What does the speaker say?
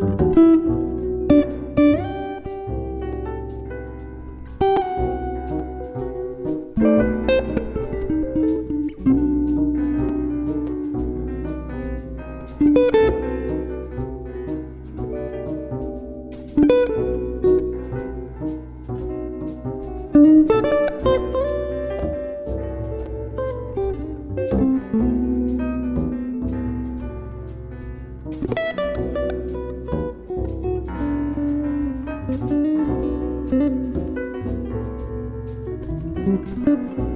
you. thank you